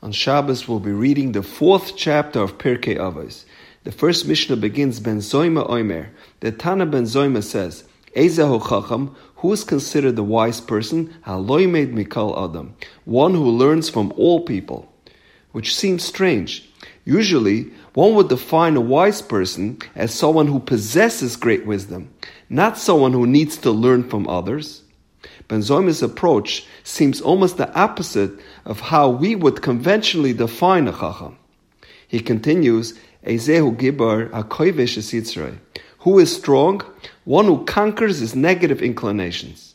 On Shabbos, we'll be reading the fourth chapter of Pirkei Avos. The first Mishnah begins Ben Zoima Oimer. The Tana Ben Zoima says, Ezehu Chacham, who is considered the wise person, Haloimed Mikal Adam, one who learns from all people. Which seems strange. Usually, one would define a wise person as someone who possesses great wisdom, not someone who needs to learn from others. Ben Zoima's approach seems almost the opposite of how we would conventionally define a chacham. He continues, Ezehu Gibar HaKoivesh Who is strong? One who conquers his negative inclinations.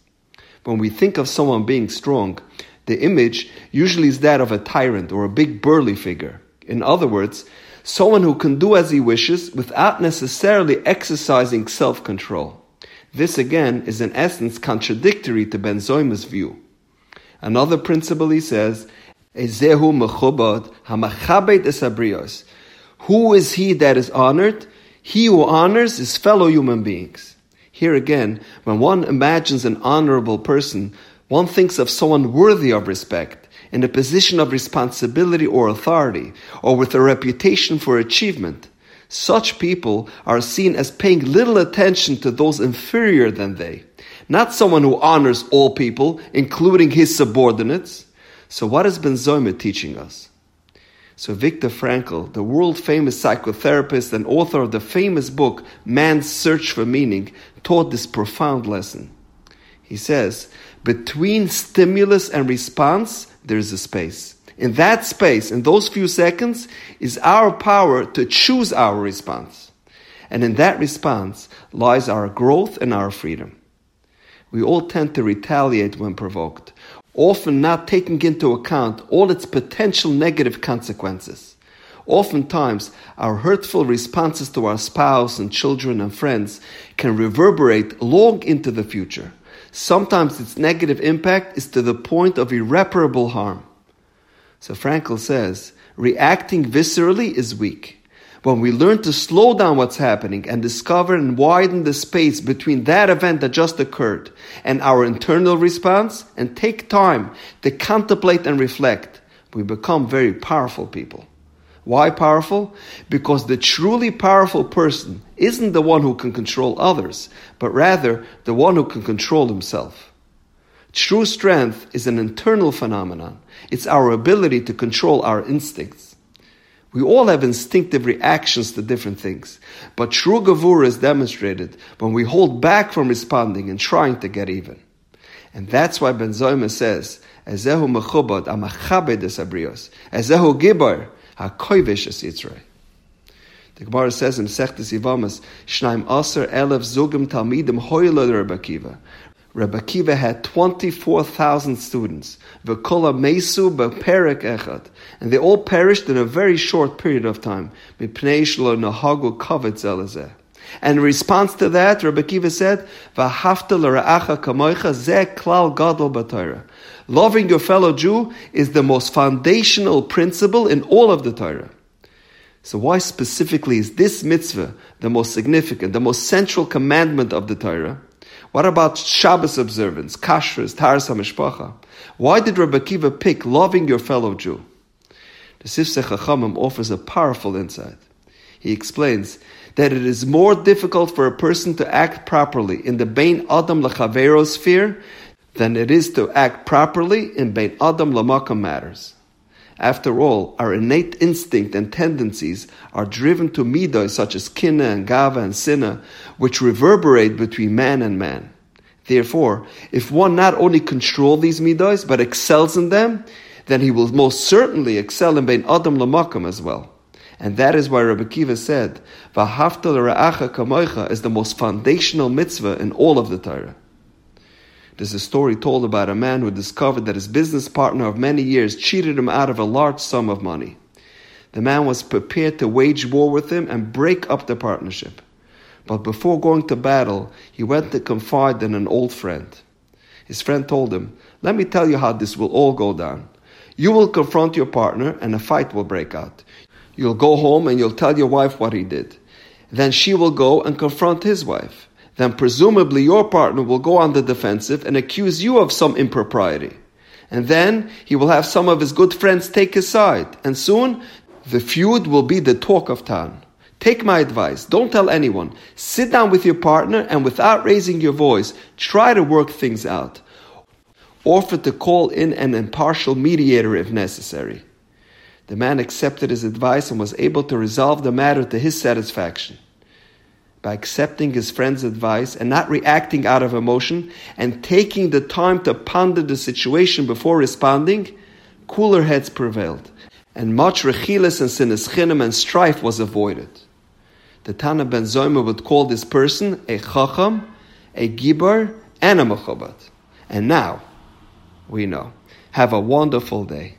When we think of someone being strong, the image usually is that of a tyrant or a big burly figure. In other words, someone who can do as he wishes without necessarily exercising self-control. This again is in essence contradictory to Ben Zoima's view. Another principle he says, Ezehu mechubad hamachabed esabrios. Who is he that is honored? He who honors his fellow human beings. Here again, when one imagines an honorable person, one thinks of someone worthy of respect, in a position of responsibility or authority, or with a reputation for achievement. Such people are seen as paying little attention to those inferior than they. Not someone who honors all people, including his subordinates. So what has Ben Zoyma teaching us? So Viktor Frankl, the world famous psychotherapist and author of the famous book Man's Search for Meaning, taught this profound lesson. He says, between stimulus and response, there's a space. In that space, in those few seconds, is our power to choose our response. And in that response lies our growth and our freedom. We all tend to retaliate when provoked, often not taking into account all its potential negative consequences. Oftentimes, our hurtful responses to our spouse and children and friends can reverberate long into the future. Sometimes its negative impact is to the point of irreparable harm. So Frankl says, reacting viscerally is weak. When we learn to slow down what's happening and discover and widen the space between that event that just occurred and our internal response and take time to contemplate and reflect, we become very powerful people. Why powerful? Because the truly powerful person isn't the one who can control others, but rather the one who can control himself. True strength is an internal phenomenon. It's our ability to control our instincts. We all have instinctive reactions to different things, but true gavura is demonstrated when we hold back from responding and trying to get even. And that's why Ben Zoyma says, Ezehu mechubad amachabed esabrios, Ezehu gibar hakoivish es The Gemara says in Sechtes Yivamas, Shnaim Aser Elef Zugim Talmidim Hoyle Rebbe Akiva. Rebbe Akiva had 24,000 students. V'kola mesu beperek echad. And they all perished in a very short period of time. Mipnei nahagu kavetz elazeh. And in response to that, Rebbe Akiva said, V'hafta l'ra'acha kamoicha zeh klal gadol b'Torah. Loving your fellow Jew is the most foundational principle in all of the Torah. So why specifically is this mitzvah the most significant, the most central commandment of the Torah? What about Shabbos observance, kashrus, taras hamishpacha? Why did Rabbi Kiva pick loving your fellow Jew? The Sifsei Chachamim offers a powerful insight. He explains that it is more difficult for a person to act properly in the Bein Adam Lachavero sphere than it is to act properly in Bein Adam Lamakam matters. After all, our innate instinct and tendencies are driven to midos such as kinna and gava and sinna, which reverberate between man and man. Therefore, if one not only control these midos but excels in them, then he will most certainly excel in bein adam lamakam as well. And that is why Rabbi Kiva said, "V'hafta l'ra'acha kamoicha" is the most foundational mitzvah in all of the Torah. There's a story told about a man who discovered that his business partner of many years cheated him out of a large sum of money. The man was prepared to wage war with him and break up the partnership. But before going to battle, he went to confide in an old friend. His friend told him, Let me tell you how this will all go down. You will confront your partner and a fight will break out. You'll go home and you'll tell your wife what he did. Then she will go and confront his wife then presumably your partner will go on the defensive and accuse you of some impropriety. And then he will have some of his good friends take his side. And soon, the feud will be the talk of town. Take my advice. Don't tell anyone. Sit down with your partner and without raising your voice, try to work things out. Offer to call in an impartial mediator if necessary. The man accepted his advice and was able to resolve the matter to his satisfaction. By accepting his friend's advice and not reacting out of emotion and taking the time to ponder the situation before responding, cooler heads prevailed, and much rechilas and sinischinim and strife was avoided. The Tana ben Zoyma would call this person a chacham, a gibar, and a mechobat. And now, we know. Have a wonderful day.